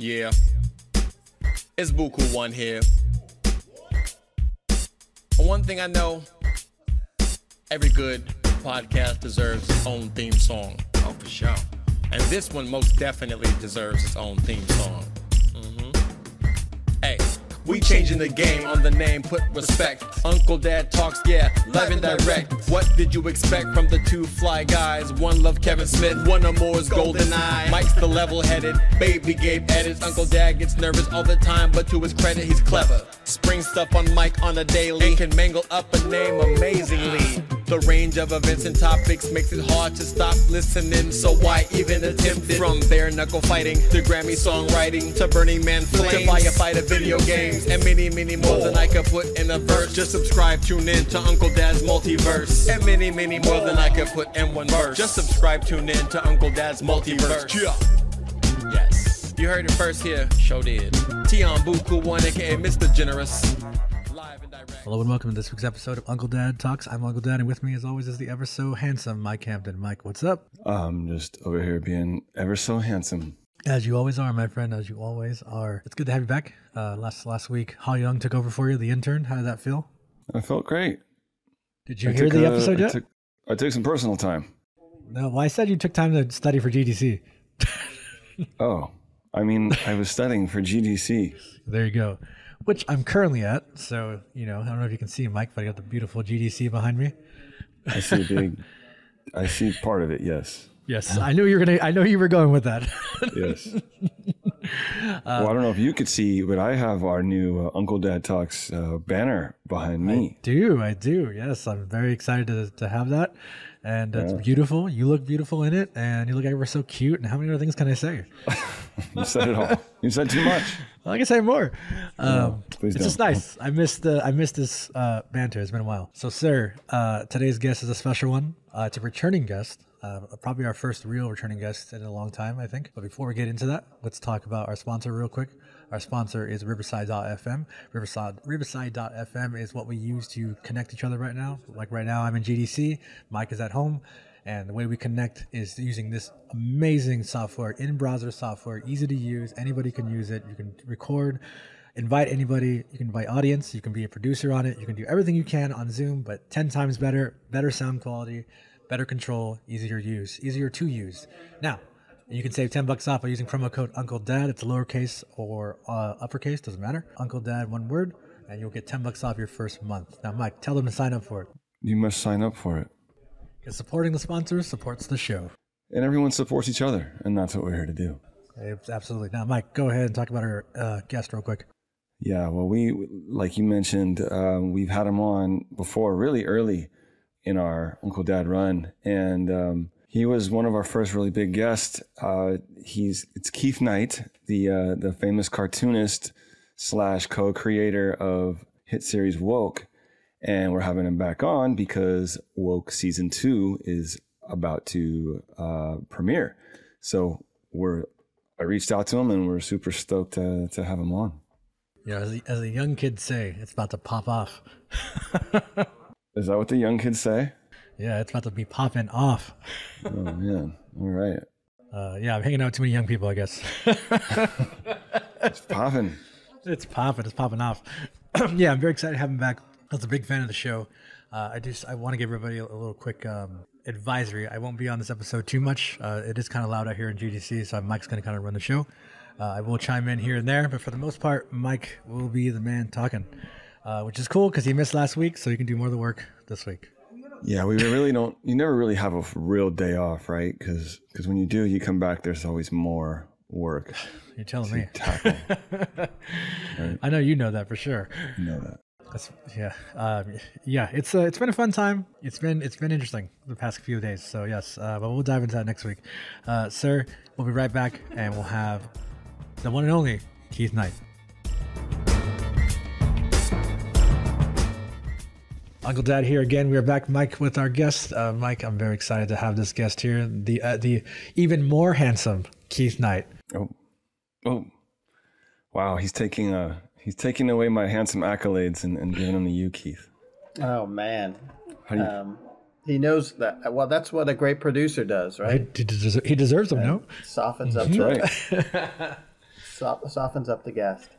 Yeah. It's Bukue One here. One thing I know every good podcast deserves its own theme song. Oh, for sure. And this one most definitely deserves its own theme song. We changing the game on the name, put respect. Uncle Dad talks, yeah, live and direct. What did you expect from the two fly guys? One love Kevin Smith, one or more is Golden Eye. Mike's the level headed, baby Gabe edits. Uncle Dad gets nervous all the time, but to his credit, he's clever. Spring stuff on Mike on a daily, can mangle up a name amazingly. The range of events and topics makes it hard to stop listening, so why even attempt it? From bare knuckle fighting to Grammy songwriting to Burning Man flames to firefighter video games and many, many more than I could put in a verse. Just subscribe, tune in to Uncle Dad's multiverse, and many, many more than I could put in one verse. Just subscribe, tune in to Uncle Dad's multiverse. Yeah. Yes, you heard it first here. Show did. Tion Bukue One, aka Mr. Generous. Live and direct. Hello and welcome to this week's episode of Uncle Dad Talks. I'm Uncle Dad, and with me, as always, is the ever so handsome Mike Hampton. Mike, what's up? I'm just over here being ever so handsome. As you always are, my friend. As you always are. It's good to have you back. Uh, last last week, Ha Young took over for you, the intern. How did that feel? I felt great. Did you I hear the uh, episode I yet? Took, I took some personal time. no. Well, I said you took time to study for GDC. Oh, I mean, I was studying for GDC. There you go. Which I'm currently at. So you know, I don't know if you can see Mike, but I got the beautiful GDC behind me. I see a big. I see part of it. Yes. Yes, I knew you were gonna. I know you were going with that. Yes. well, I don't know if you could see, but I have our new uh, Uncle Dad Talks uh, banner behind me. do I do? Yes, I'm very excited to, to have that, and it's beautiful. You look beautiful in it, and you look like we're so cute. And how many other things can I say? You said it all. You said too much. I can say more. Um, please it's just don't. nice. I missed the I missed this uh, banter. It's been a while. So, sir, uh, today's guest is a special one. Uh, it's a returning guest. Uh, probably our first real returning guest in a long time, I think. But before we get into that, let's talk about our sponsor real quick. Our sponsor is Riverside.fm. Riverside Riverside.fm is what we use to connect each other right now. Like right now, I'm in GDC. Mike is at home. And the way we connect is using this amazing software, in browser software, easy to use. Anybody can use it. You can record, invite anybody. You can invite audience. You can be a producer on it. You can do everything you can on Zoom, but 10 times better, better sound quality, better control, easier use, easier to use. Now, you can save 10 bucks off by using promo code Uncle Dad. It's lowercase or uh, uppercase, doesn't matter. Uncle Dad, one word, and you'll get 10 bucks off your first month. Now, Mike, tell them to sign up for it. You must sign up for it. Because supporting the sponsors supports the show. And everyone supports each other, and that's what we're here to do. It's absolutely. Now, Mike, go ahead and talk about our uh, guest real quick. Yeah, well, we like you mentioned, um, we've had him on before, really early in our Uncle Dad run, and um, he was one of our first really big guests. Uh, he's it's Keith Knight, the uh, the famous cartoonist slash co-creator of hit series Woke, and we're having him back on because Woke season two is about to uh, premiere. So we're I reached out to him, and we're super stoked to to have him on. Yeah, as the, as the young kids say, it's about to pop off. Is that what the young kids say? Yeah, it's about to be popping off. Oh man! All right, Uh, yeah, I'm hanging out with too many young people, I guess. it's popping. it's popping. It's popping off. yeah, I'm very excited to have him back. I was a big fan of the show. Uh, I just I want to give everybody a, a little quick um, advisory. I won't be on this episode too much. Uh, it is kind of loud out here in GDC, so Mike's going to kind of run the show. Uh, I will chime in here and there, but for the most part, Mike will be the man talking, uh, which is cool because he missed last week, so he can do more of the work this week. Yeah, we really don't. You never really have a real day off, right? Because because when you do, you come back. There's always more work You're telling me. tackle. I know you know that for sure. You know that. That's, yeah, um, yeah. It's uh, it's been a fun time. It's been it's been interesting the past few days. So yes, uh, but we'll dive into that next week, uh, sir. We'll be right back, and we'll have the one and only Keith Knight. Uncle Dad here again. We are back, Mike, with our guest. Uh, Mike, I'm very excited to have this guest here, the uh, the even more handsome Keith Knight. Oh, oh, wow! He's taking uh he's taking away my handsome accolades and, and giving them to you, Keith. Oh man, How do you, um, he knows that. Well, that's what a great producer does, right? He, deserves, he deserves them, no? Softens up. that's the- right. so- softens up the guest.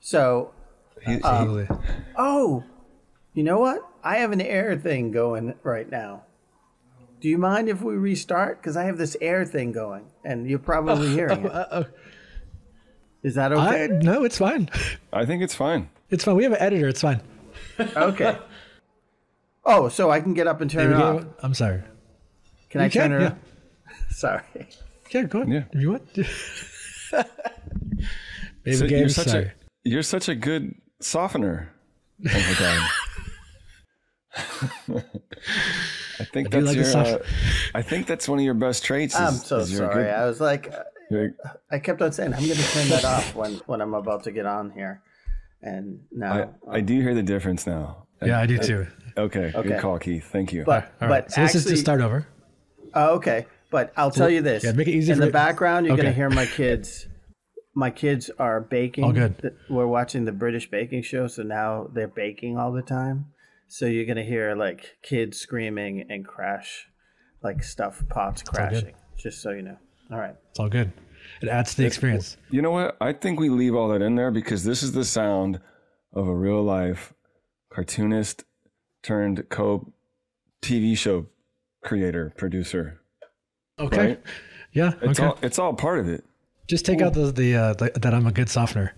So, Absolutely. oh, you know what? I have an air thing going right now. Do you mind if we restart? Because I have this air thing going, and you're probably hearing it. Uh-oh. Is that I okay? no, it's fine. I think it's fine. It's fine. We have an editor. It's fine. Okay. Oh, so I can get up and turn it off. gave- I'm sorry. Can I can, turn it yeah. off? Sorry. Yeah, go ahead. Yeah. If you want. Baby So Gabe, you're such sorry. a you're such a good softener. Uncle Dad. I think do that's like your. Uh, I think that's one of your best traits. Is, I'm so is you're a sorry. good- I was like, you're- I kept on saying I'm going to turn that off when when I'm about to get on here, and I, now. I do hear the difference now. Yeah, I do too. Okay, Okay. good call, Keith. Thank you. but All but right. So this is to start over. Oh, okay. But I'll tell you this. yeah, make it easy In for- the background, you're Okay. going to hear my kids. My kids are baking. Oh, good. We're watching the British baking show, so now they're baking all the time. So you're going to hear like kids screaming and crash, like stuff pots crashing. Just so you know. All right. It's all good. It adds to the experience. You know what? I think we leave all that in there because this is the sound of a real life cartoonist turned co TV show creator, producer. Okay. Right? Yeah. It's okay. all it's all part of it. Just take out the the, uh, the that I'm a good softener.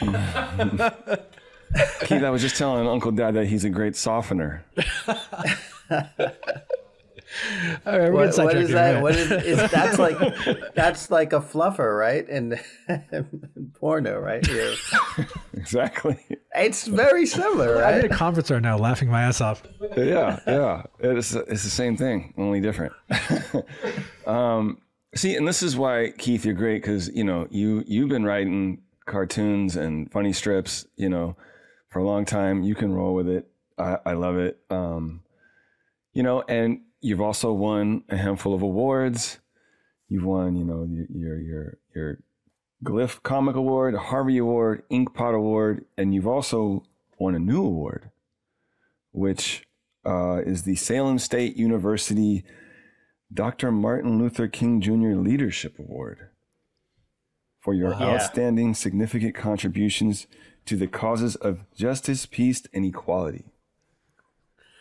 Keith, I was just telling Uncle Dad that he's a great softener. All right, we're What, getting what sidetracked is here. that? Right. What is, is that's like that's like a fluffer, right? And porno, right? Yeah. Exactly. It's very similar, I'm in a conference right now, laughing my ass off. yeah, yeah. It's it's the same thing, only different. um, see, and this is why Keith, you're great because you know you you've been writing cartoons and funny strips, you know, for a long time. You can roll with it. I, I love it. Um, you know, and you've also won a handful of awards. You've won, you know, your your your, Glyph Comic Award, Harvey Award, Inkpot Award, and you've also won a new award which uh, is the Salem State University Dr. Martin Luther King Jr. Leadership Award for your outstanding, significant contributions to the causes of justice, peace, and equality.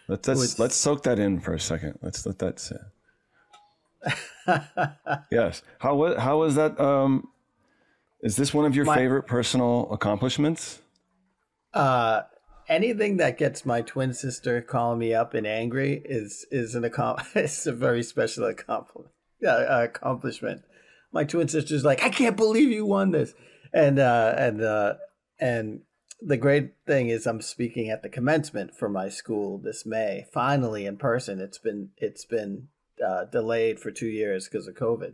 Let's let's, let's soak that in for a second. Let's let that sit. yes. How was how was that? Um, is this one of your My- favorite personal accomplishments? Uh, anything that gets my twin sister calling me up and angry is is an accom- it's a very special accomplishment. Uh, accomplishment. My twin sister's like, I can't believe you won this, and uh, and uh, and the great thing is I'm speaking at the commencement for my school this May. Finally in person. It's been it's been uh, delayed for two years because of COVID,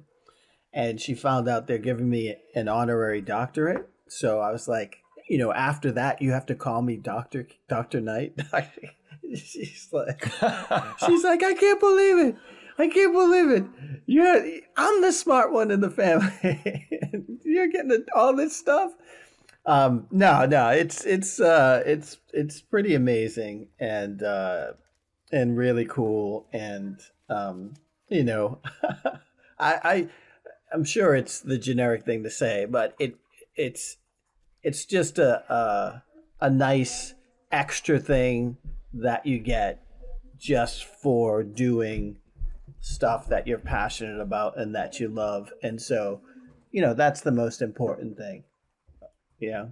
and she found out they're giving me an honorary doctorate. So I was like, you know, after that you have to call me Doctor Doctor Knight. she's like, she's like, I can't believe it. I can't believe it. You're I'm the smart one in the family. You're getting all this stuff. Um, no, no, it's it's uh, it's it's pretty amazing and uh, and really cool and um, you know, I, I I'm sure it's the generic thing to say, but it it's it's just a a, a nice extra thing that you get just for doing stuff that you're passionate about and that you love, and so you know that's the most important thing. Yeah,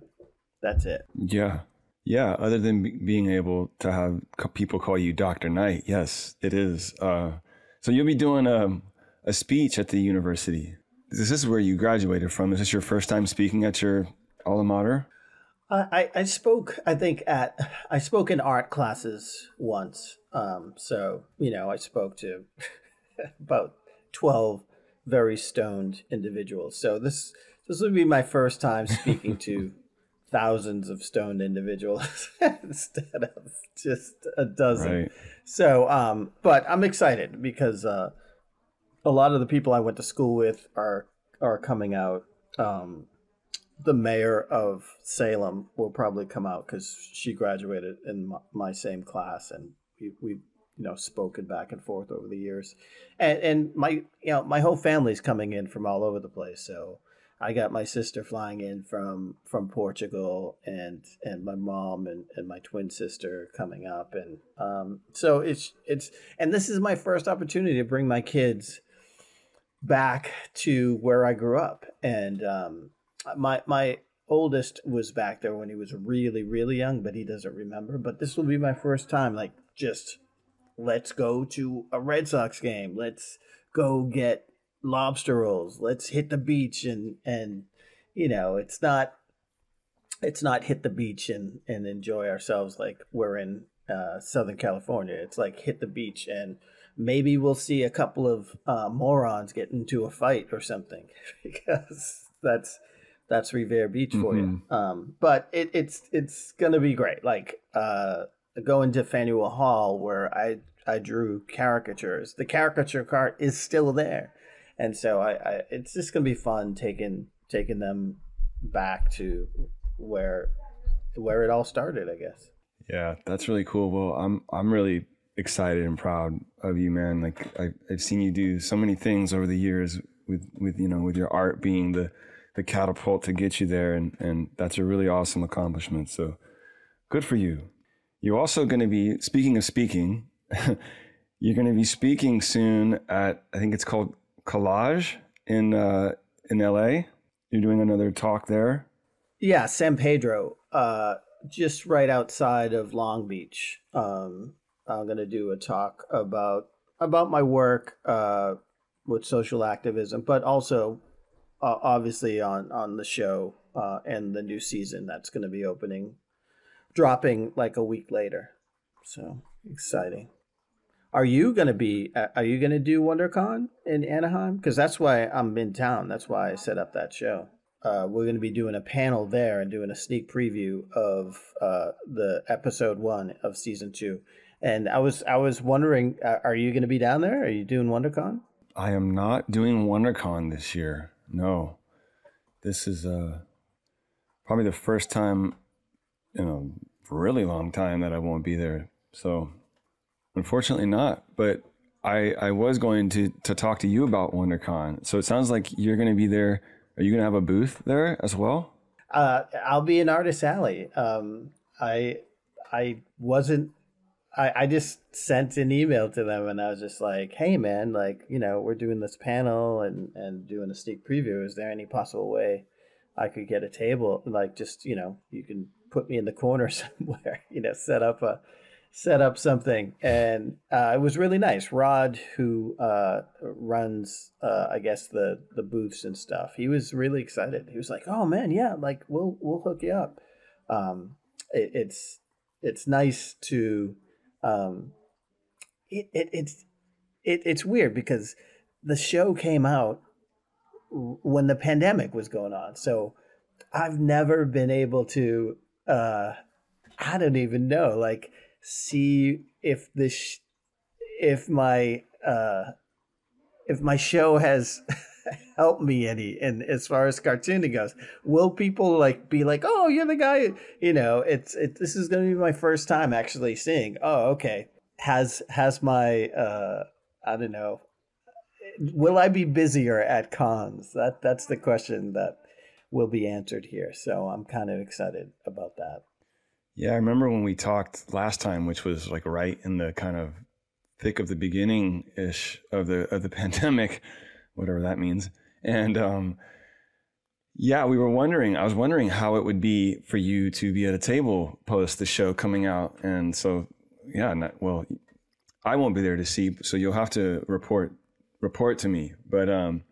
that's it. Yeah. Yeah. Other than be- being able to have co- people call you Dr. Knight. Yes, it is. Uh, so you'll be doing a, a speech at the university. This is where you graduated from. Is this your first time speaking at your alma mater? I, I I spoke, I think, at I spoke in art classes once. Um, so you know, I spoke to about twelve very stoned individuals. So this this would be my first time speaking to thousands of stoned individuals instead of just a dozen. Right. So, um, but I'm excited because uh, a lot of the people I went to school with are are coming out. Um, the mayor of Salem will probably come out because she graduated in my, my same class, and we we you know spoken back and forth over the years, and and my you know my whole family's coming in from all over the place. So I got my sister flying in from from Portugal, and and my mom and, and my twin sister coming up, and um, so it's it's and this is my first opportunity to bring my kids back to where I grew up, and um, my my oldest was back there when he was really really young, but he doesn't remember. But this will be my first time, like just let's go to a Red Sox game, let's go get lobster rolls. Let's hit the beach and and you know, it's not it's not hit the beach and and enjoy ourselves like we're in uh, Southern California. It's like hit the beach and maybe we'll see a couple of uh, morons get into a fight or something because that's that's Revere Beach for mm-hmm. you. Um, but it, it's it's gonna be great. Like uh, going to Faneuil Hall where I I drew caricatures. The caricature cart is still there and so I, I it's just gonna be fun taking taking them back to where where it all started, I guess. Yeah, that's really cool. Well, I'm I'm really excited and proud of you, man. Like I, I've seen you do so many things over the years with with you know with your art being the the catapult to get you there, and and that's a really awesome accomplishment. So good for you. You're also going to be speaking of speaking. you're going to be speaking soon at I think it's called Collage in uh, in LA. You're doing another talk there. Yeah, San Pedro, uh, just right outside of Long Beach. Um, I'm going to do a talk about about my work uh, with social activism, but also uh, obviously on on the show uh, and the new season that's going to be opening, dropping like a week later. So exciting. Are you going to be? Uh, are you going to do WonderCon in Anaheim? Because that's why I'm in town. That's why I set up that show. Uh, we're going to be doing a panel there and doing a sneak preview of uh, the episode one of season two. And I was I was wondering, uh, are you going to be down there? Are you doing WonderCon? I am not doing WonderCon this year. No, this is uh, probably the first time in a really long time that I won't be there. So Unfortunately, not. But I I was going to to talk to you about WonderCon. So it sounds like you're going to be there. Are you going to have a booth there as well? Uh, I'll be in Artist Alley. Um, I I wasn't. I, I just sent an email to them and I was just like, "Hey, man, like you know, we're doing this panel and and doing a sneak preview. Is there any possible way I could get a table? Like, just you know, you can put me in the corner somewhere. You know, set up a set up something, and uh, it was really nice. Rod, who uh, runs, uh, I guess the the booths and stuff, he was really excited. He was like, "Oh man, yeah, like we'll we'll hook you up." Um, it, it's it's nice to, um, it, it it's it, it's weird because the show came out when the pandemic was going on, so I've never been able to. Uh, I don't even know, like see if this if my uh if my show has helped me any and as far as cartooning goes. Will people like be like oh you're the guy you know it's it this is going to be my first time actually seeing oh okay. Has has my uh i don't know will i be busier at cons? That that's the question that will be answered here. So i'm kind of excited about that yeah, I remember when we talked last time, which was like right in the kind of thick of the beginning ish of the of the pandemic, whatever that means. And um, yeah, we were wondering. I was wondering how it would be for you to be at a table post the show coming out, and so yeah, not, well, I won't be there to see, so you'll have to report report to me. But um,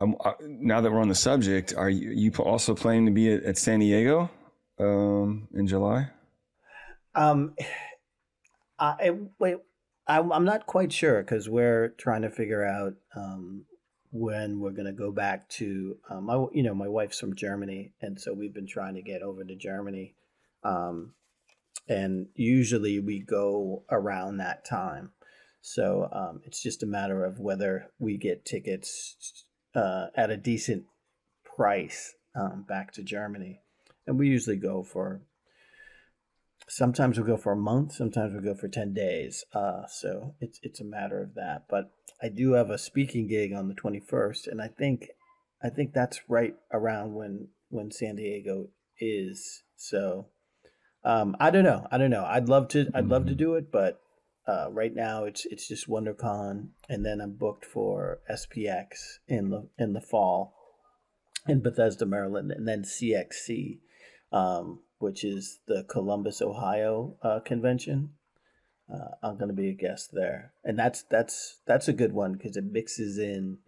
um now that we're on the subject, are you, you also planning to be at, at San Diego? Um, in July? Um, I wait. I'm not quite sure because we're trying to figure out um, when we're going to go back to um, my. You know, my wife's from Germany, and so we've been trying to get over to Germany. Um, and usually we go around that time. So um, it's just a matter of whether we get tickets uh, at a decent price um, back to Germany and we usually go for sometimes we go for a month sometimes we go for 10 days uh, so it's it's a matter of that but i do have a speaking gig on the 21st and i think I think that's right around when when San Diego is. So um, I don't know. I don't know. I'd love to. I'd love to mm-hmm. do it, but uh, right now it's it's just WonderCon, and then I'm booked for SPX in the in the fall in Bethesda, Maryland, and then CXC, um, which is the Columbus, Ohio uh, convention. Uh, I'm going to be a guest there, and that's that's that's a good one because it mixes in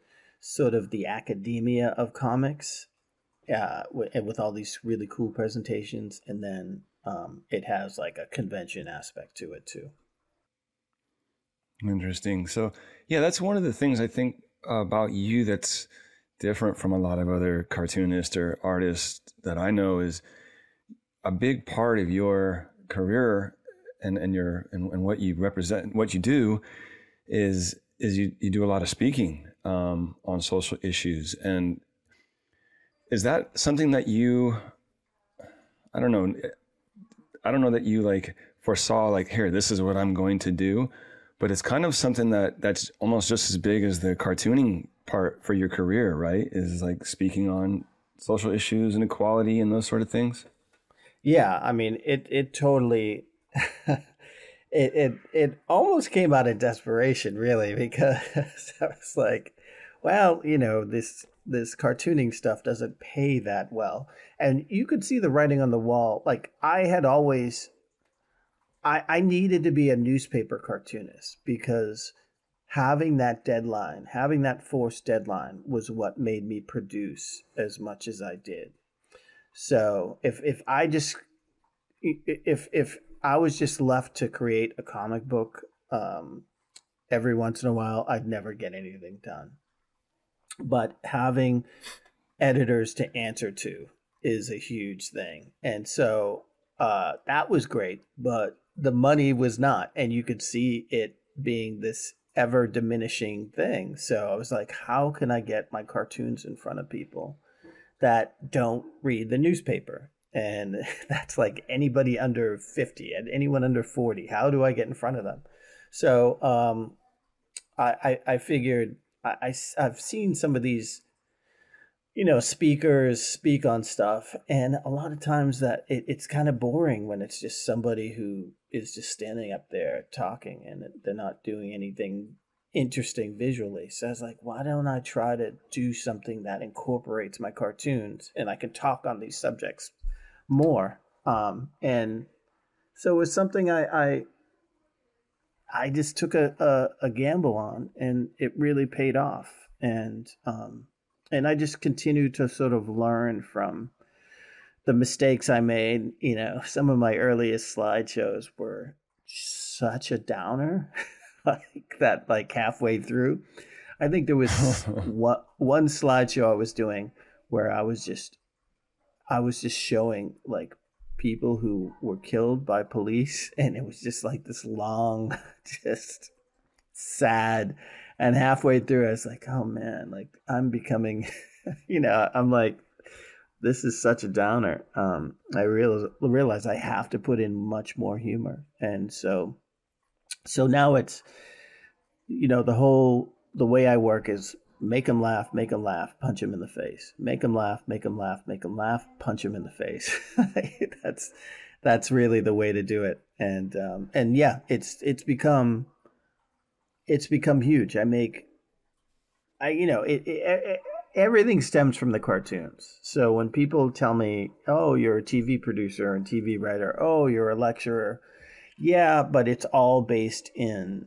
sort of the academia of comics, uh, with, with all these really cool presentations, and then um, it has like a convention aspect to it too. Interesting. So, yeah, that's one of the things I think about you that's different from a lot of other cartoonists or artists that I know is a big part of your career and, and your and, and what you represent, what you do is is you, you do a lot of speaking um, on social issues. And is that something that you I don't know I don't know that you like foresaw like here this is what I'm going to do but it's kind of something that that's almost just as big as the cartooning part for your career, right? Is like speaking on social issues and equality and those sort of things. Yeah, I mean, it it totally it it it almost came out of desperation, really, because I was like, well, you know, this this cartooning stuff doesn't pay that well, and you could see the writing on the wall. Like I had always I, I needed to be a newspaper cartoonist because having that deadline, having that forced deadline was what made me produce as much as I did. So if if I just if if I was just left to create a comic book um, every once in a while, I'd never get anything done. But having editors to answer to is a huge thing, and so uh, that was great. But the money was not and you could see it being this ever diminishing thing so i was like how can i get my cartoons in front of people that don't read the newspaper. And that's like anybody under 50 and anyone under 40 how do i get in front of them? So um, I, I, I figured I, I, i've seen some of these you know speakers speak on stuff and a lot of times that it, it's kind of boring when it's just somebody who is just standing up there talking and they're not doing anything interesting visually. So i was like why don't i try to do something that incorporates my cartoons and i can talk on these subjects more? Um, and so it was something i i, I just took a, a, a gamble on and it really paid off. And um, and I just continue to sort of learn from the mistakes I made. You know, some of my earliest slideshows were such a downer, like that, like halfway through. I think there was one, one slideshow I was doing where I was just, I was just showing like people who were killed by police, and it was just like this long, just sad and halfway through, I was like, oh man, like I'm becoming, you know, I'm like, this is such a downer. Um, I realize realize I have to put in much more humor, and so, so now it's, you know, the whole the way I work is make them laugh, make them laugh, punch them in the face, make them laugh, make them laugh, make them laugh, punch them in the face. that's that's really the way to do it, and um, and yeah, it's it's become it's become huge. I make, I you know, it, it, it, everything stems from the cartoons. So when people tell me, "Oh, you're a TV producer and TV writer," "Oh, you're a lecturer," yeah, but it's all based in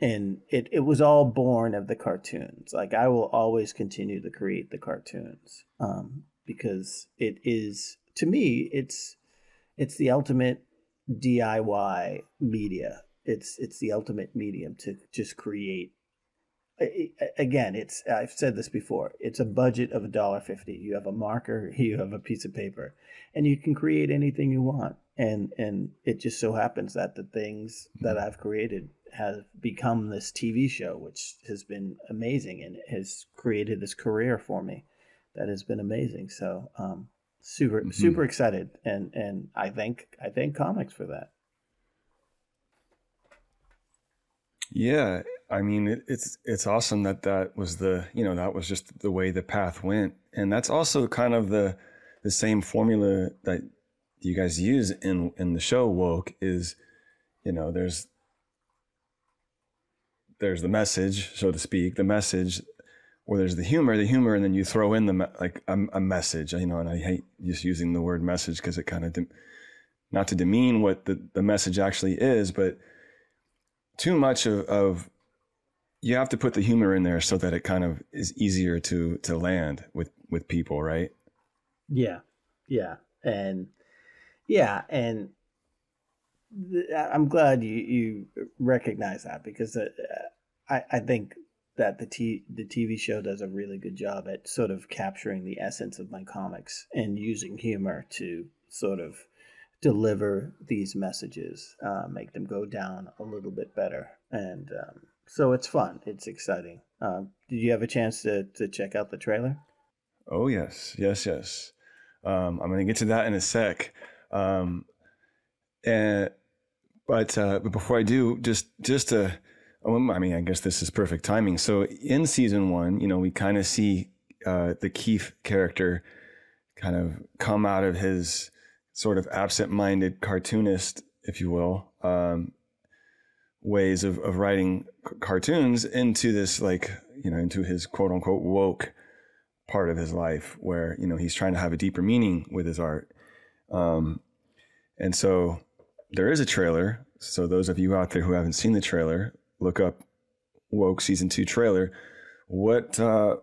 and it, it was all born of the cartoons. Like I will always continue to create the cartoons um, because it is to me it's it's the ultimate DIY media. It's it's the ultimate medium to just create. Again it's i've said this before it's a budget of a dollar fifty. You have a marker you have a piece of paper and you can create anything you want and and it just so happens that the things that i've created have become this tv show which has been amazing and has created this career for me that has been amazing. So um super mm-hmm. super excited and and i thank i thank comics for that. Yeah, I mean, it, it's it's awesome that that was the you know that was just the way the path went, and that's also kind of the the same formula that you guys use in in the show woke is you know there's there's the message so to speak the message or there's the humor the humor and then you throw in the like a, a message you know and i hate just using the word message because it kind of de- not to demean what the, the message actually is but too much of, of you have to put the humor in there so that it kind of is easier to to land with with people right? Yeah. Yeah. And yeah, and th- I'm glad you you recognize that because uh, I I think that the t- the TV show does a really good job at sort of capturing the essence of my comics and using humor to sort of deliver these messages, uh, make them go down a little bit better, and um, so it's fun, it's exciting. Um, did you have a chance to to check out the trailer? Oh yes, yes, yes. Um, I'm going to get to that in a sec. Um, and but uh, but before I do, just just to, um, I mean, I guess this is perfect timing. So in season one, you know, we kind of see uh, the Keith character kind of come out of his sort of absent-minded cartoonist, if you will, um, ways of, of writing c- cartoons into this like you know into his quote unquote woke part of his life where you know he's trying to have a deeper meaning with his art um, and so there is a trailer. So those of you out there who haven't seen the trailer, look up Woke season two trailer. What uh,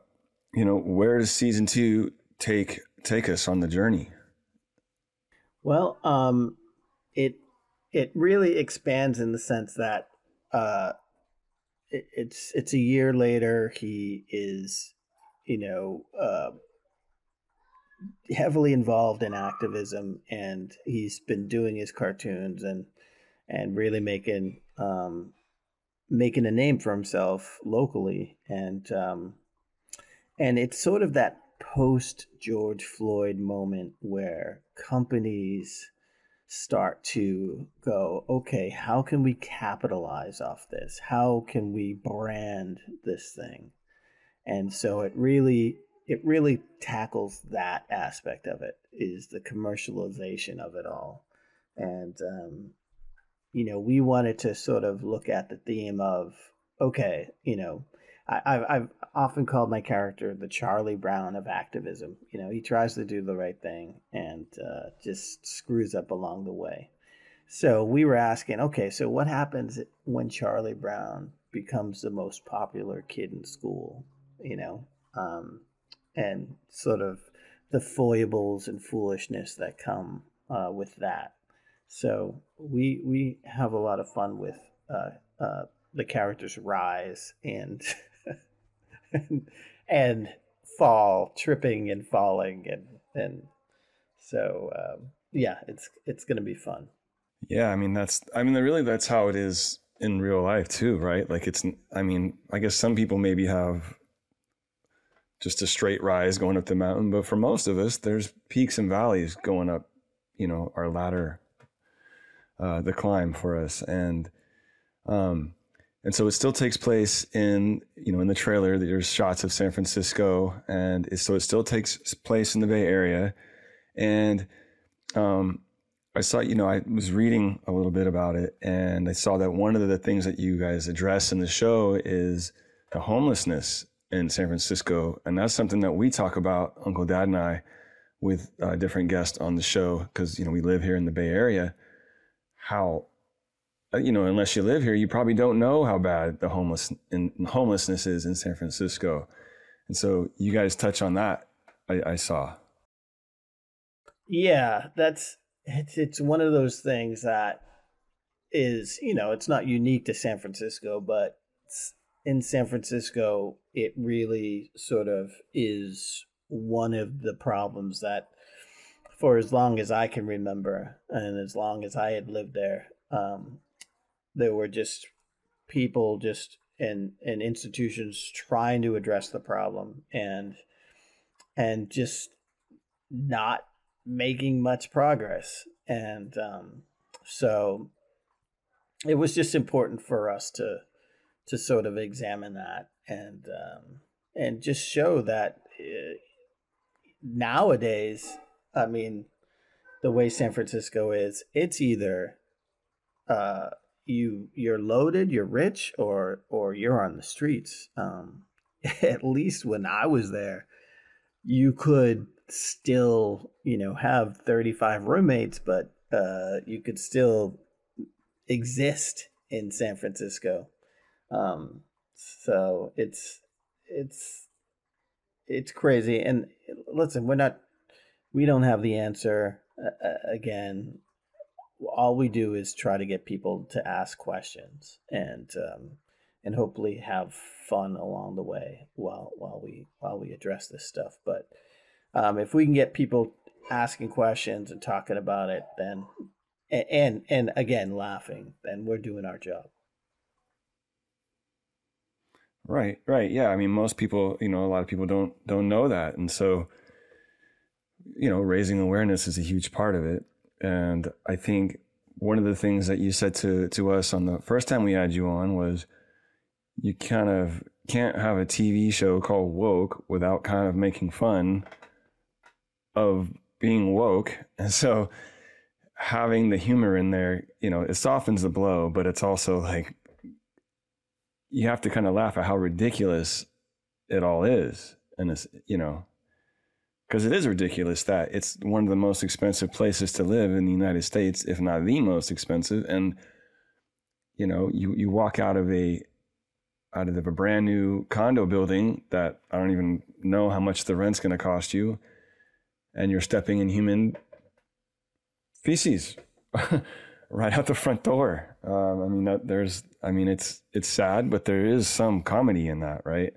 you know, where does season two take take us on the journey? Well, um, it it really expands in the sense that uh, it, it's it's a year later. He is, you know, uh, heavily involved in activism, and he's been doing his cartoons and and really making um, making a name for himself locally, and um, and it's sort of that post George Floyd moment where companies start to go, okay, how can we capitalize off this? How can we brand this thing? And so it really it really tackles that aspect of it is the commercialization of it all and um, you know we wanted to sort of look at the theme of okay you know I, I've often called my character the Charlie Brown of activism. You know, he tries to do the right thing and uh, just screws up along the way. So we were asking, okay, so what happens when Charlie Brown becomes the most popular kid in school? You know, um, and sort of the foibles and foolishness that come uh, with that. So we we have a lot of fun with uh, uh, the characters rise and, and and fall, tripping and falling, and and so um, yeah, it's it's gonna be fun. Yeah, I mean that's I mean really that's how it is in real life too, right? Like it's I mean I guess some people maybe have just a straight rise going up the mountain. But for most of us, there's peaks and valleys going up, you know, our ladder, uh, the climb for us. And, um, and so it still takes place in, you know, in the trailer, there's shots of San Francisco. And it, so it still takes place in the Bay Area. And, um, I saw, you know, I was reading a little bit about it and I saw that one of the things that you guys address in the show is the homelessness in San Francisco, and that's something that we talk about, Uncle Dad and I, with uh, different guests on the show, because you know we live here in the Bay Area. How, uh, you know, unless you live here, you probably don't know how bad the homeless in, homelessness is in San Francisco, and so you guys touch on that. I, I saw. Yeah, that's it's it's one of those things that is you know it's not unique to San Francisco, but in San Francisco, it really sort of is one of the problems that, for as long as I can remember, and as long as I had lived there, um, there were just people just and and institutions trying to address the problem and and just not making much progress. And um, so it was just important for us to to sort of examine that and um, and just show that uh, nowadays, I mean, the way San Francisco is, it's either uh, you you're loaded, you're rich, or or you're on the streets. Um, at least when I was there, you could still you know have 35 roommates, but uh, you could still exist in San Francisco. Um, so it's it's it's crazy. And listen, we're not we don't have the answer. Uh, again, all we do is try to get people to ask questions and um, and hopefully have fun along the way while while we while we address this stuff. But um, if we can get people asking questions and talking about it, then and, and and again laughing, then we're doing our job. Right, right. Yeah, I mean most people, you know, a lot of people don't don't know that. And so you know, raising awareness is a huge part of it. And I think one of the things that you said to to us on the first time we had you on was you kind of can't have a TV show called woke without kind of making fun of being woke. And so having the humor in there, you know, it softens the blow, but it's also like you have to kind of laugh at how ridiculous it all is. And it's, you know, because it is ridiculous that it's one of the most expensive places to live in the United States, if not the most expensive. And, you know, you, you walk out of a, out of a brand new condo building that I don't even know how much the rent's going to cost you. And you're stepping in human feces right out the front door. Um, I mean, that, there's, I mean, it's it's sad, but there is some comedy in that, right?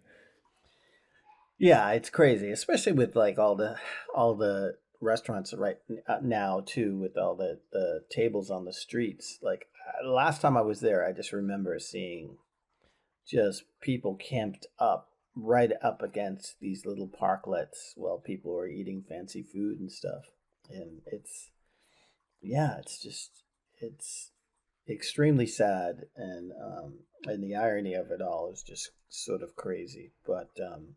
Yeah, it's crazy, especially with like all the all the restaurants right uh, now too, with all the the tables on the streets. Like uh, last time I was there, I just remember seeing just people camped up right up against these little parklets while people were eating fancy food and stuff. And it's yeah, it's just it's extremely sad and um and the irony of it all is just sort of crazy. But um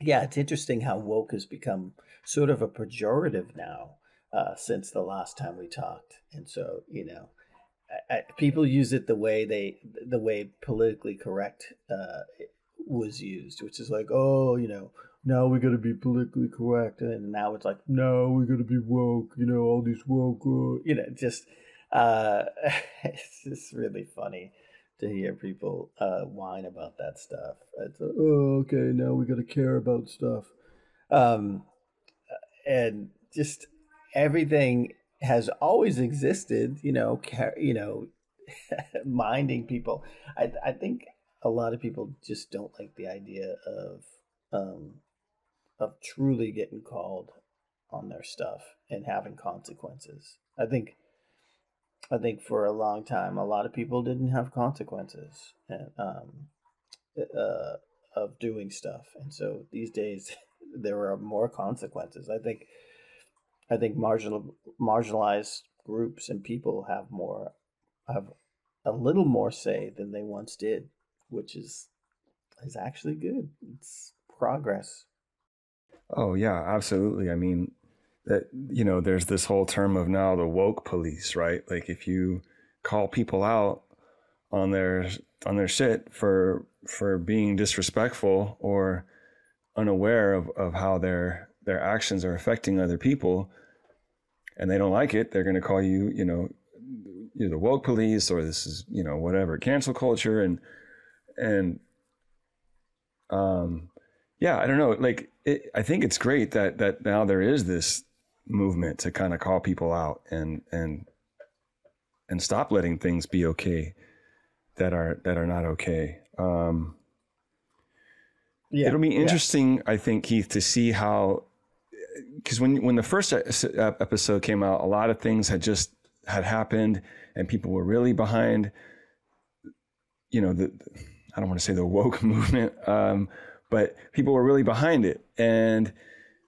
yeah it's interesting how woke has become sort of a pejorative now uh since the last time we talked. And so you know I, I, people use it the way they the way politically correct uh was used which is like oh you know now we got to be politically correct. And now it's like no we got to be woke you know all these woke uh, you know just uh, it's just really funny to hear people uh, whine about that stuff. It's uh, oh, okay, now we got to care about stuff, um, and just everything has always existed. You know, care, you know, minding people. I I think a lot of people just don't like the idea of um, of truly getting called on their stuff and having consequences. I think I think for a long time, a lot of people didn't have consequences and, um, uh, of doing stuff, and so these days there are more consequences. I think, I think marginal marginalized groups and people have more, have a little more say than they once did, which is is actually good. It's progress. Oh yeah, absolutely. I mean, that you know there's this whole term of now the woke police right? Like if you call people out on their on their shit for for being disrespectful or unaware of, of how their their actions are affecting other people and they don't like it they're going to call you you know you're the woke police or this is you know whatever cancel culture and and um yeah i don't know. Like it, i think it's great that that now there is this movement to kind of call people out and and and stop letting things be okay that are that are not okay. Um, yeah, it'll be interesting, yeah. I think, Keith, to see how because when when the first episode came out, a lot of things had just had happened, and people were really behind. You know, the I don't want to say the woke movement, um, but people were really behind it, and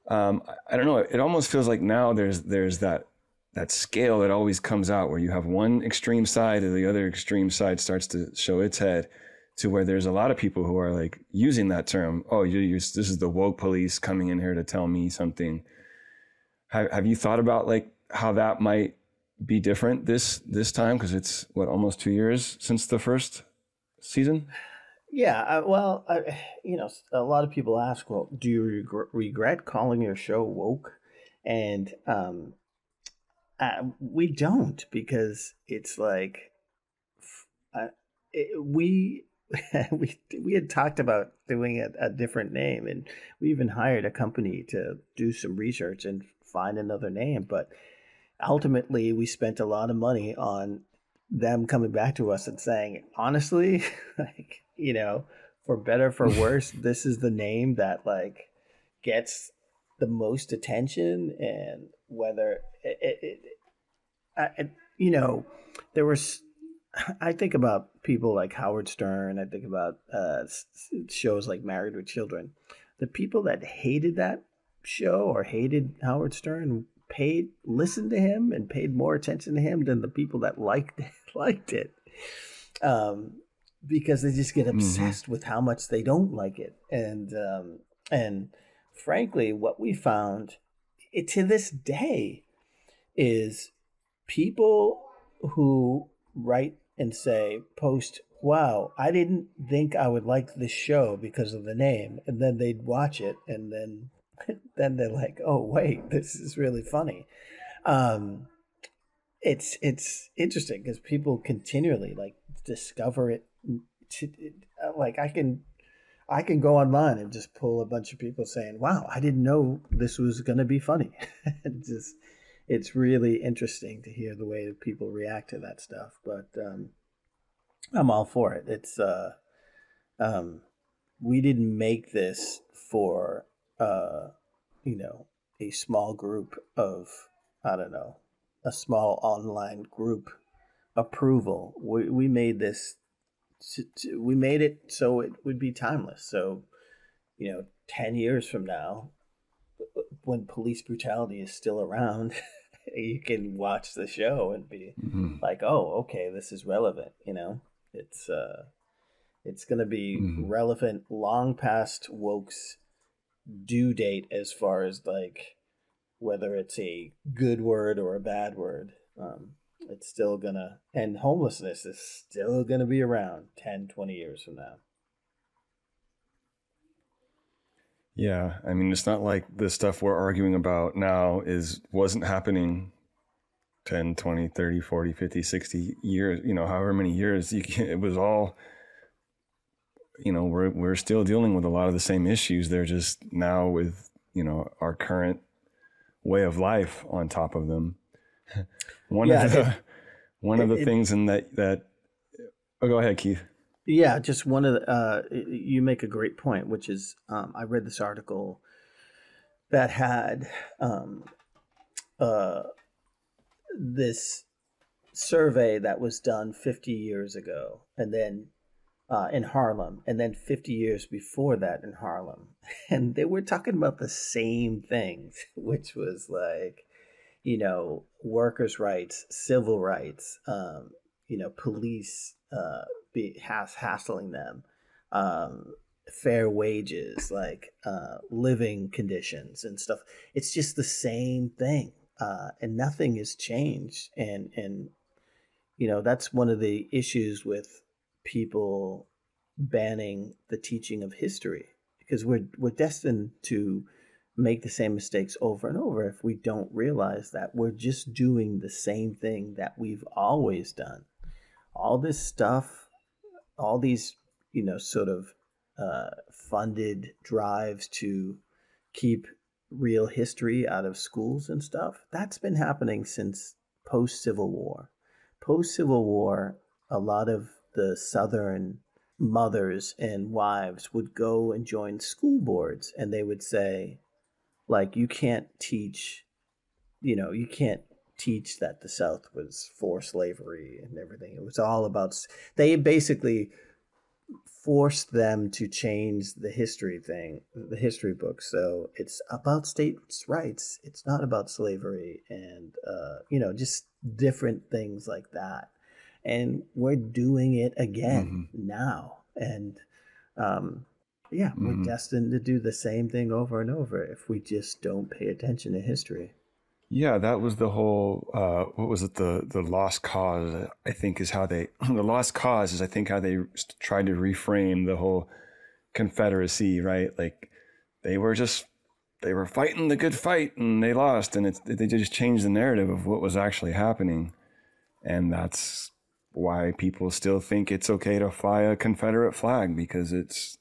um, I don't know. It almost feels like now there's there's that that scale that always comes out where you have one extreme side and the other extreme side starts to show its head, to where there's a lot of people who are like using that term. Oh, you're, you're, this is the woke police coming in here to tell me something. Have, have you thought about like how that might be different this this time? Because it's what almost two years since the first season. Yeah, uh, well, uh, you know, a lot of people ask, well, do you regret, regret calling your show woke? And um, uh, we don't because it's like uh, it, we we we had talked about doing a, a different name, and we even hired a company to do some research and find another name. But ultimately, we spent a lot of money on them coming back to us and saying, honestly, like you know, for better for worse, this is the name that like gets the most attention, and whether it, it, it I, you know, there was I think about people like Howard Stern. I think about uh, shows like Married with Children. The people that hated that show or hated Howard Stern paid listened to him and paid more attention to him than the people that liked liked it. Um, because they just get mm-hmm. obsessed mm-hmm. with how much they don't like it, and um, and frankly, what we found it, to this day is people who write and say, post, wow, I didn't think I would like this show because of the name. And then they'd watch it and then then they're like, oh wait, this is really funny. Um it's it's interesting because people continually like discover it like I can I can go online and just pull a bunch of people saying, "Wow, I didn't know this was going to be funny." and just it's really interesting to hear the way that people react to that stuff. But um, I'm all for it. It's uh, um, we didn't make this for uh, you know a small group of I don't know a small online group approval. We we made this. To, to, we made it so it would be timeless. So, you know, ten years from now, when police brutality is still around, you can watch the show and be mm-hmm. like, "Oh, okay, this is relevant." You know, it's uh, it's going to be mm-hmm. relevant long past woke's due date as far as like whether it's a good word or a bad word. Um, it's still gonna and homelessness is still gonna be around 10 20 years from now Yeah, I mean, it's not like the stuff we're arguing about now is wasn't happening 10, 20, 30, 40, 50, 60 years, you know, however many years you can, it was all you know, we're we're still dealing with a lot of the same issues. They're just now with, you know, our current way of life on top of them. one yeah, of the it, one of the it, things in that that oh, go ahead, Keith. Yeah, just one of the, uh, you make a great point, which is um, I read this article that had um, uh, this survey that was done 50 years ago, and then uh, in Harlem, and then 50 years before that in Harlem, and they were talking about the same things, which was like, you know, workers' rights, civil rights, um, you know, police uh, be has hassling them, um, fair wages, like uh, living conditions and stuff. It's just the same thing, uh, and nothing has changed. And and you know that's one of the issues with people banning the teaching of history because we're we're destined to make the same mistakes over and over if we don't realize that we're just doing the same thing that we've always done all this stuff, all these, you know, sort of uh, funded drives to keep real history out of schools and stuff, that's been happening since post Civil War. Post Civil War, a lot of the Southern mothers and wives would go and join school boards and they would say, like, you can't teach, you know, you can't teach that the South was for slavery and everything. It was all about, they basically forced them to change the history thing, the history book. So it's about states' rights. It's not about slavery and, uh, you know, just different things like that. And we're doing it again mm-hmm. now. and um, yeah, we're Mhm. destined to do the same thing over and over if we just don't pay attention to history. Yeah, that was the whole. Uh, what was it? The the lost cause. I think is how they. The lost cause is I think how they tried to reframe the whole Confederacy. Right, like they were just they were fighting the good fight and they lost, and it's they just changed the narrative of what was actually happening, and that's why people still think it's okay to fly a Confederate flag because it's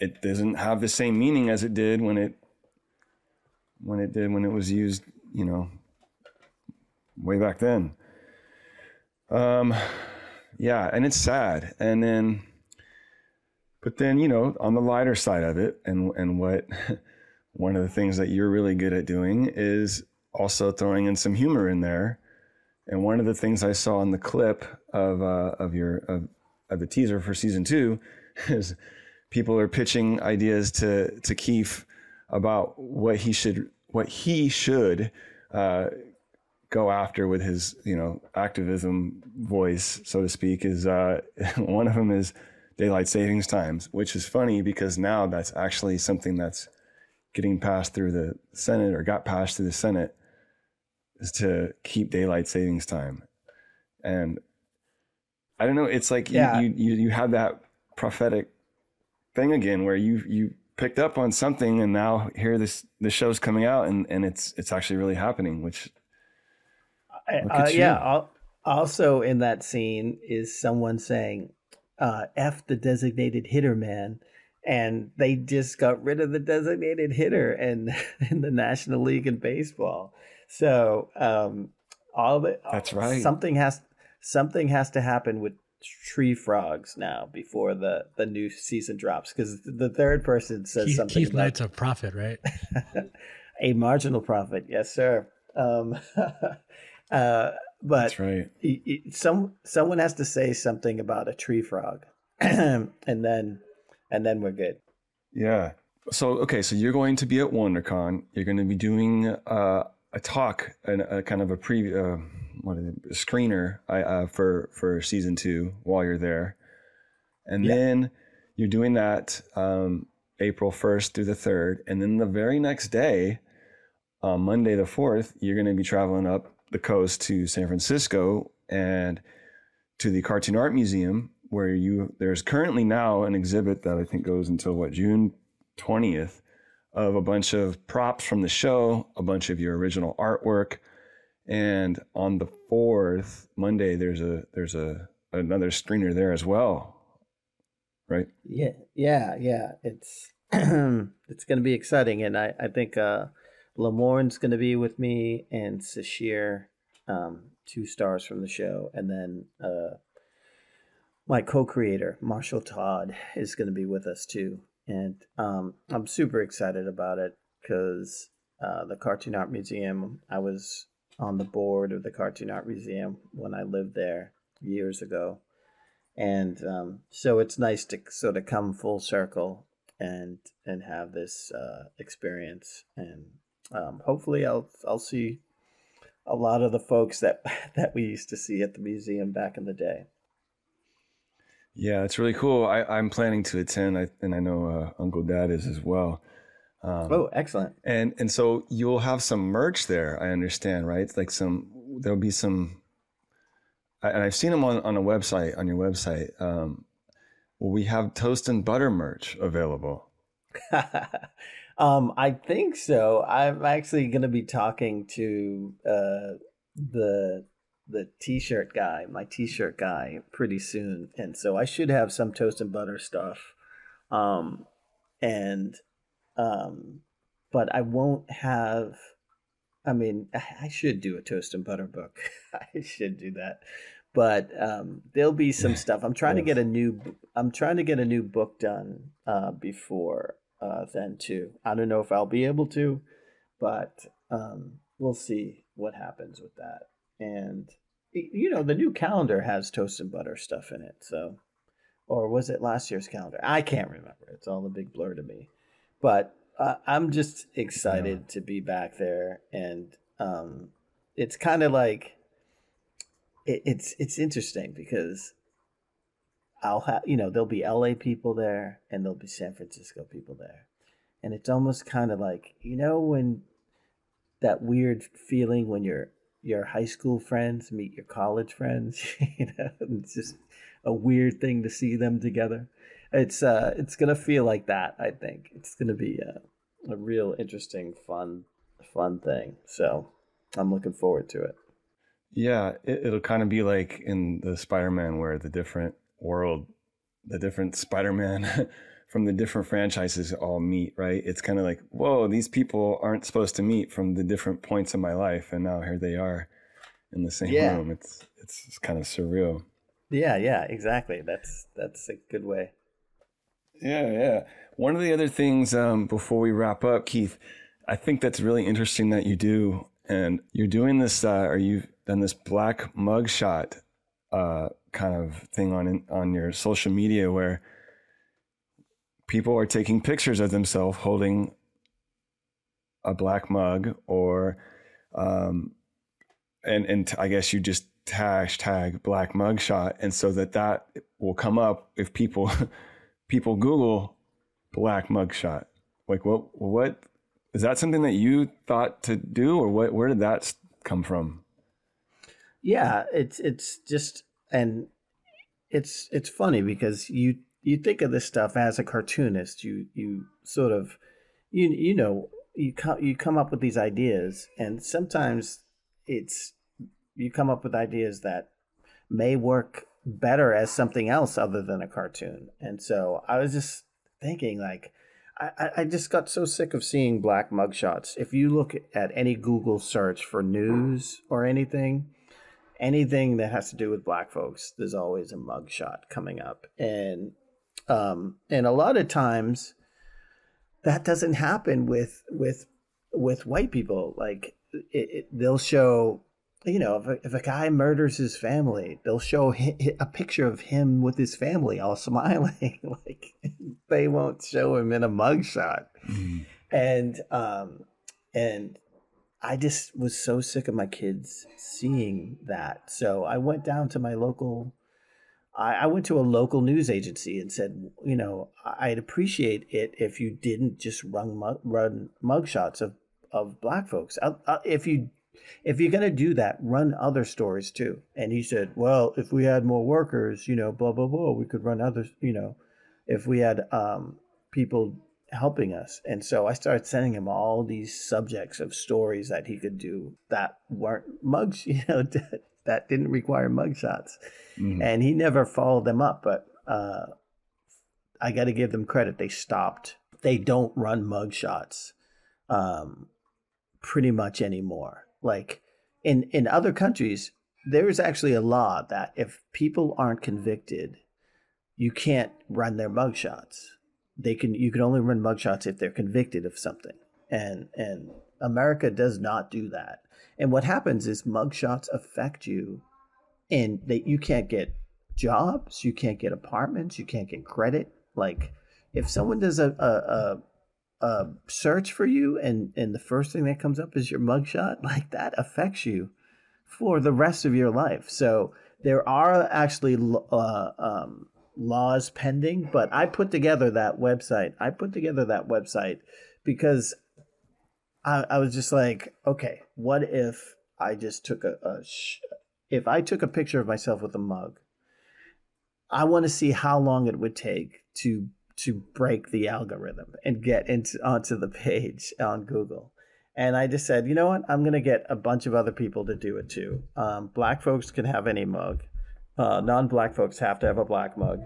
it doesn't have the same meaning as it did when it when it did when it was used, you know, way back then. Um, yeah, and it's sad. And then, but then you know, on the lighter side of it, and and what one of the things that you're really good at doing is also throwing in some humor in there. And one of the things I saw in the clip of uh, of your of, of the teaser for season two is people are pitching ideas to to Keith about what he should what he should uh, go after with his you know activism voice, so to speak. Is uh, one of them is daylight savings times, which is funny because now that's actually something that's getting passed through the Senate or got passed through the Senate is to keep daylight savings time, and I don't know. It's like Yeah. you, you you you have that prophetic thing again where you you picked up on something and now here this the show's coming out and and it's it's actually really happening which Uh, yeah. al- Also in that scene is someone saying, uh, "F the designated hitter, man," and they just got rid of the designated hitter in in the National League in baseball. So um, all the That's right. Something has something has to happen with tree frogs now before the the new season drops because the third person says Keith, something Keith about Knight's a prophet, right? a marginal profit. Yes, sir. Um, uh, but that's right y- y- some someone has to say something about a tree frog, and then and then we're good. yeah so okay so you're going to be at WonderCon you're going to be doing uh, a talk and a kind of a pre uh, what is it, screener uh, for for season two while you're there. And Yeah. then you're doing that um, April 1st through the 3rd and then the very next day on Monday the 4th, you're going to be traveling up the coast to San Francisco and to the Cartoon Art Museum, where you there's currently now an exhibit that I think goes until what June 20th of a bunch of props from the show, a bunch of your original artwork, and on the 4th Monday there's a there's a another screener there as well, right? Yeah, yeah, yeah. It's it's going to be exciting, and I I think uh, Lamorne's going to be with me, and Sasheer, um, two stars from the show, and then uh, my co-creator Marshall Todd is going to be with us too, and um, I'm super excited about it because uh, the Cartoon Art Museum. I was on the board of the Cartoon Art Museum when I lived there years ago and um, so it's nice to sort of come full circle and and have this uh, experience and um, hopefully I'll I'll see a lot of the folks that that we used to see at the museum back in the day. Yeah, it's really cool. I, I'm planning to attend, I, and I know uh, Uncle Dad is as well. Um, Oh, excellent! and and so you'll have some merch there. I understand, right? Like some there'll be some, I- and I've seen them on on a website on your website. Um, will we have toast and butter merch available? um, I think so. I'm actually going to be talking to uh, the the t-shirt guy, my t-shirt guy, pretty soon, and so I should have some toast and butter stuff. Um, and um, but I won't have. I mean, I should do a toast and butter book. I should do that, but um, there'll be some stuff. I'm trying to get a new. I'm trying to get a new book done uh, before uh, then too. I don't know if I'll be able to, but um, we'll see what happens with that. And you know, the new calendar has toast and butter stuff in it. So, or was it last year's calendar? I can't remember. It's all a big blur to me. But uh, I'm just excited to be back there, and um, it's kind of like it, it's it's interesting because I'll have you know there'll be LA people there and there'll be San Francisco people there, and it's almost kind of like you know when that weird feeling when your your high school friends meet your college friends. you know, it's just a weird thing to see them together. It's uh, it's gonna feel like that. I think it's gonna be a, a real interesting, fun, fun thing. So I'm looking forward to it. Yeah, it, it'll kind of be like in the Spider-Man where the different world, the different Spider-Man from the different franchises all meet, right? It's kind of like, whoa, these people aren't supposed to meet from the different points of my life, and now here they are in the same yeah. room. It's it's kind of surreal. Yeah, yeah, exactly. That's that's a good way. Yeah, yeah. One of the other things um, before we wrap up, Keith, I think that's really interesting that you do, and you're doing this, uh, or you've done this black mugshot uh, kind of thing on on your social media where people are taking pictures of themselves holding a black mug or um, and and I guess you just hashtag black mugshot and so that that will come up if people people google black mugshot like what what is that something that you thought to do or what where did that come from yeah it's it's just and it's it's funny because you you think of this stuff as a cartoonist. You you sort of you you know you come you come up with these ideas, and sometimes it's you come up with ideas that may work better as something else other than a cartoon. And so I was just thinking like. I, I just got so sick of seeing black mugshots. If you look at any Google search for news or anything, anything that has to do with black folks, there's always a mugshot coming up. And um, and a lot of times that doesn't happen with with with white people. Like it, it, they'll show, you know, if a, if a guy murders his family, they'll show a picture of him with his family all smiling. like they won't show him in a mugshot. Mm-hmm. And um, and I just was so sick of my kids seeing that. So I went down to my local I, I went to a local news agency and said, you know, I'd appreciate it if you didn't just run mug, run mugshots of of black folks. I, I, if you if you're going to do that, run other stories too. And he said, well, if we had more workers, you know, blah blah blah, we could run others. You know, if we had um, people helping us. And so I started sending him all these subjects of stories that he could do that weren't mugs, you know, that, that didn't require mugshots mm-hmm. and he never followed them up. But uh, I got to give them credit; they stopped. They don't run mugshots um, pretty much anymore. Like in in other countries, there is actually a law that if people aren't convicted, you can't run their mugshots. They can you can only run mugshots if they're convicted of something. And and America does not do that. And what happens is mugshots affect you and that you can't get jobs, you can't get apartments, you can't get credit. Like if someone does a a, a, a search for you and and the first thing that comes up is your mugshot, like that affects you for the rest of your life. So there are actually uh, um, laws pending, but I put together that website. I put together that website because I, I was just like, okay, what if I just took a, a, if I took a picture of myself with a mug, I want to see how long it would take to to break the algorithm and get into onto the page on Google. And I just said, you know what? I'm going to get a bunch of other people to do it too. Um, black folks can have any mug. Uh, non-black folks have to have a black mug.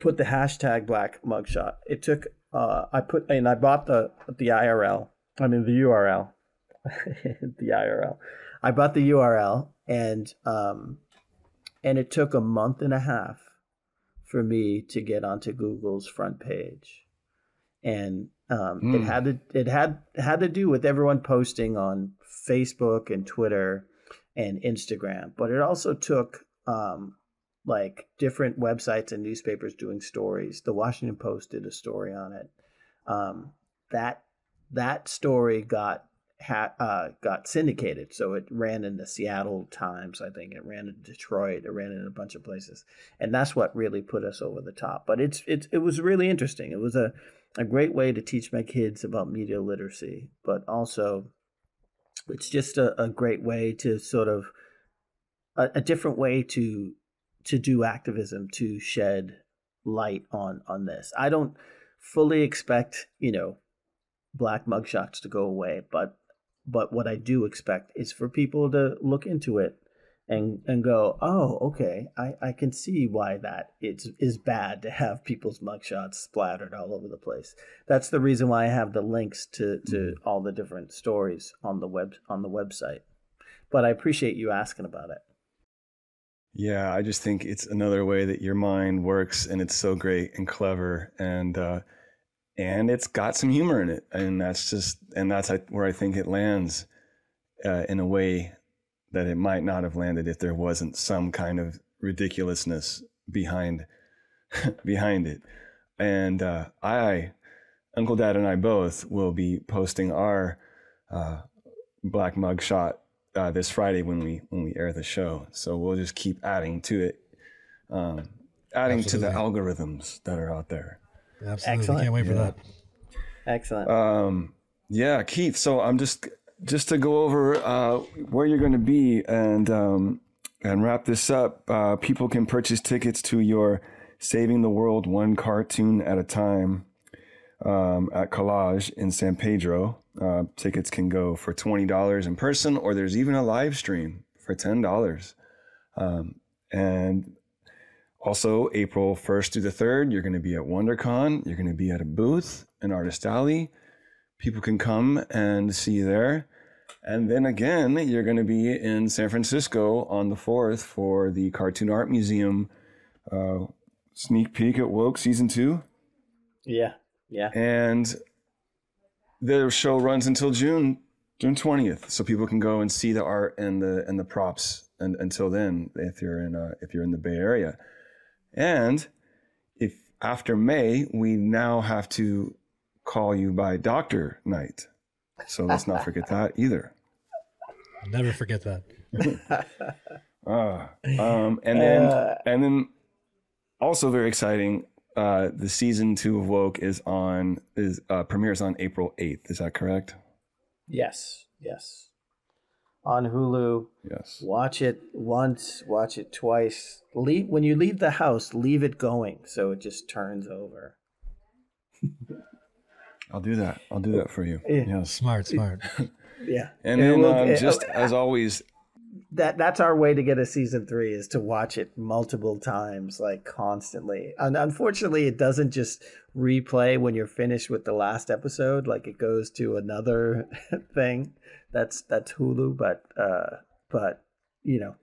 Put the hashtag black mugshot. It took. Uh, I put and I bought the the IRL. I mean the URL. the IRL. I bought the URL and um, and it took a month and a half for me to get onto Google's front page, and um, mm. it hmm. had to it had had to do with everyone posting on Facebook and Twitter and Instagram, but it also took um, like different websites and newspapers doing stories. The Washington Post did a story on it. Um, that that story got ha- uh, got syndicated. So it ran in the Seattle Times, I think. It ran in Detroit. It ran in a bunch of places, and that's what really put us over the top. But it's it's it was really interesting. It was a a great way to teach my kids about media literacy, but also it's just a, a great way to sort of a, a different way to to do activism to shed light on on this. I don't fully expect you know black mugshots to go away, but but what I do expect is for people to look into it and and go, oh, okay, I, I can see why that it's is bad to have people's mugshots splattered all over the place. That's the reason why I have the links to, to mm-hmm. all the different stories on the web on the website. But I appreciate you asking about it. Yeah, I just think it's another way that your mind works, and it's so great and clever, and uh, and it's got some humor in it, and that's just and that's where I think it lands uh, in a way that it might not have landed if there wasn't some kind of ridiculousness behind behind it. And uh, I, Uncle Dad, and I both will be posting our uh, black mug shot uh, this Friday when we when we air the show. So we'll just keep adding to it, um, adding Absolutely. to the algorithms that are out there. Absolutely, Excellent. can't wait for that. Excellent. Um, yeah, Keith. So I'm just just to go over uh, where you're going to be and um, and wrap this up. Uh, people can purchase tickets to your "Saving the World One Cartoon at a Time" um, at Collage in San Pedro. Uh, tickets can go for twenty dollars in person, or there's even a live stream for ten dollars. Um, and also, April 1st through the 3rd, you're going to be at WonderCon. You're going to be at a booth in Artist Alley people can come and see you there. And then again, you're going to be in San Francisco on the 4th for the Cartoon Art Museum uh, sneak peek at Woke Season 2. Yeah, yeah. And the show runs until June June 20th, so people can go and see the art and the and the props and, until then if you're in uh, if you're in the Bay Area. And if after May, we now have to call you by Doctor Knight. So let's not forget that either. Never forget that. uh, um, and then uh, and then also very exciting. Uh, the season two of Woke is on is uh, premieres on April eighth. Is that correct? Yes. Yes. On Hulu. Yes. Watch it once. Watch it twice. Leave when you leave the house. Leave it going so it just turns over. I'll do that. I'll do that for you. Yeah. yeah. Smart, smart. yeah. And then will, um, just as always, that that's our way to get a season three is to watch it multiple times, like constantly. And unfortunately, it doesn't just replay when you're finished with the last episode. Like it goes to another thing. That's that's Hulu, but uh, but you know,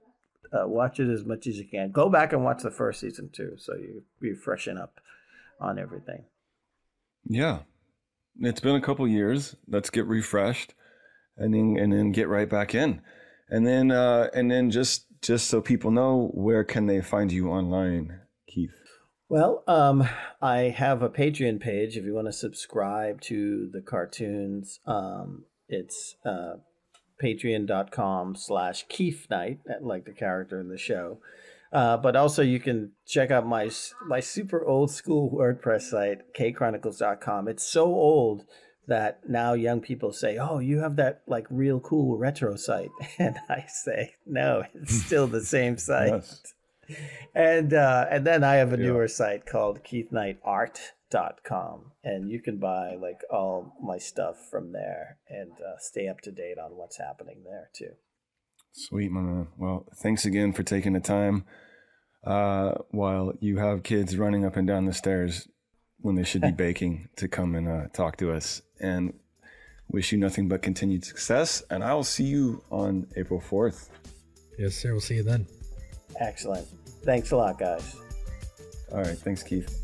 uh, watch it as much as you can. Go back and watch the first season too, so you you freshen up on everything. Yeah, it's been a couple years. Let's get refreshed, and then and then get right back in, and then uh, and then just just so people know where can they find you online, Keith. Well, um, I have a Patreon page if you want to subscribe to the cartoons. Um, it's uh, patreon.com slash Keith Knight, like the character in the show. Uh, but also you can check out my my super old school WordPress site, kchronicles.com. It's so old that now young people say, "Oh, you have that like real cool retro site," and I say, "No, it's still the same site." yes. And uh, and then I have a newer site called KeithKnightArt.com, and you can buy like all my stuff from there and uh, stay up to date on what's happening there too. Sweet, my man. Well, thanks again for taking the time uh, while you have kids running up and down the stairs when they should be baking to come and uh, talk to us. And wish you nothing but continued success. And I will see you on April 4th. Yes, sir. We'll see you then. Excellent. Thanks a lot, guys. All right. Thanks, Keith.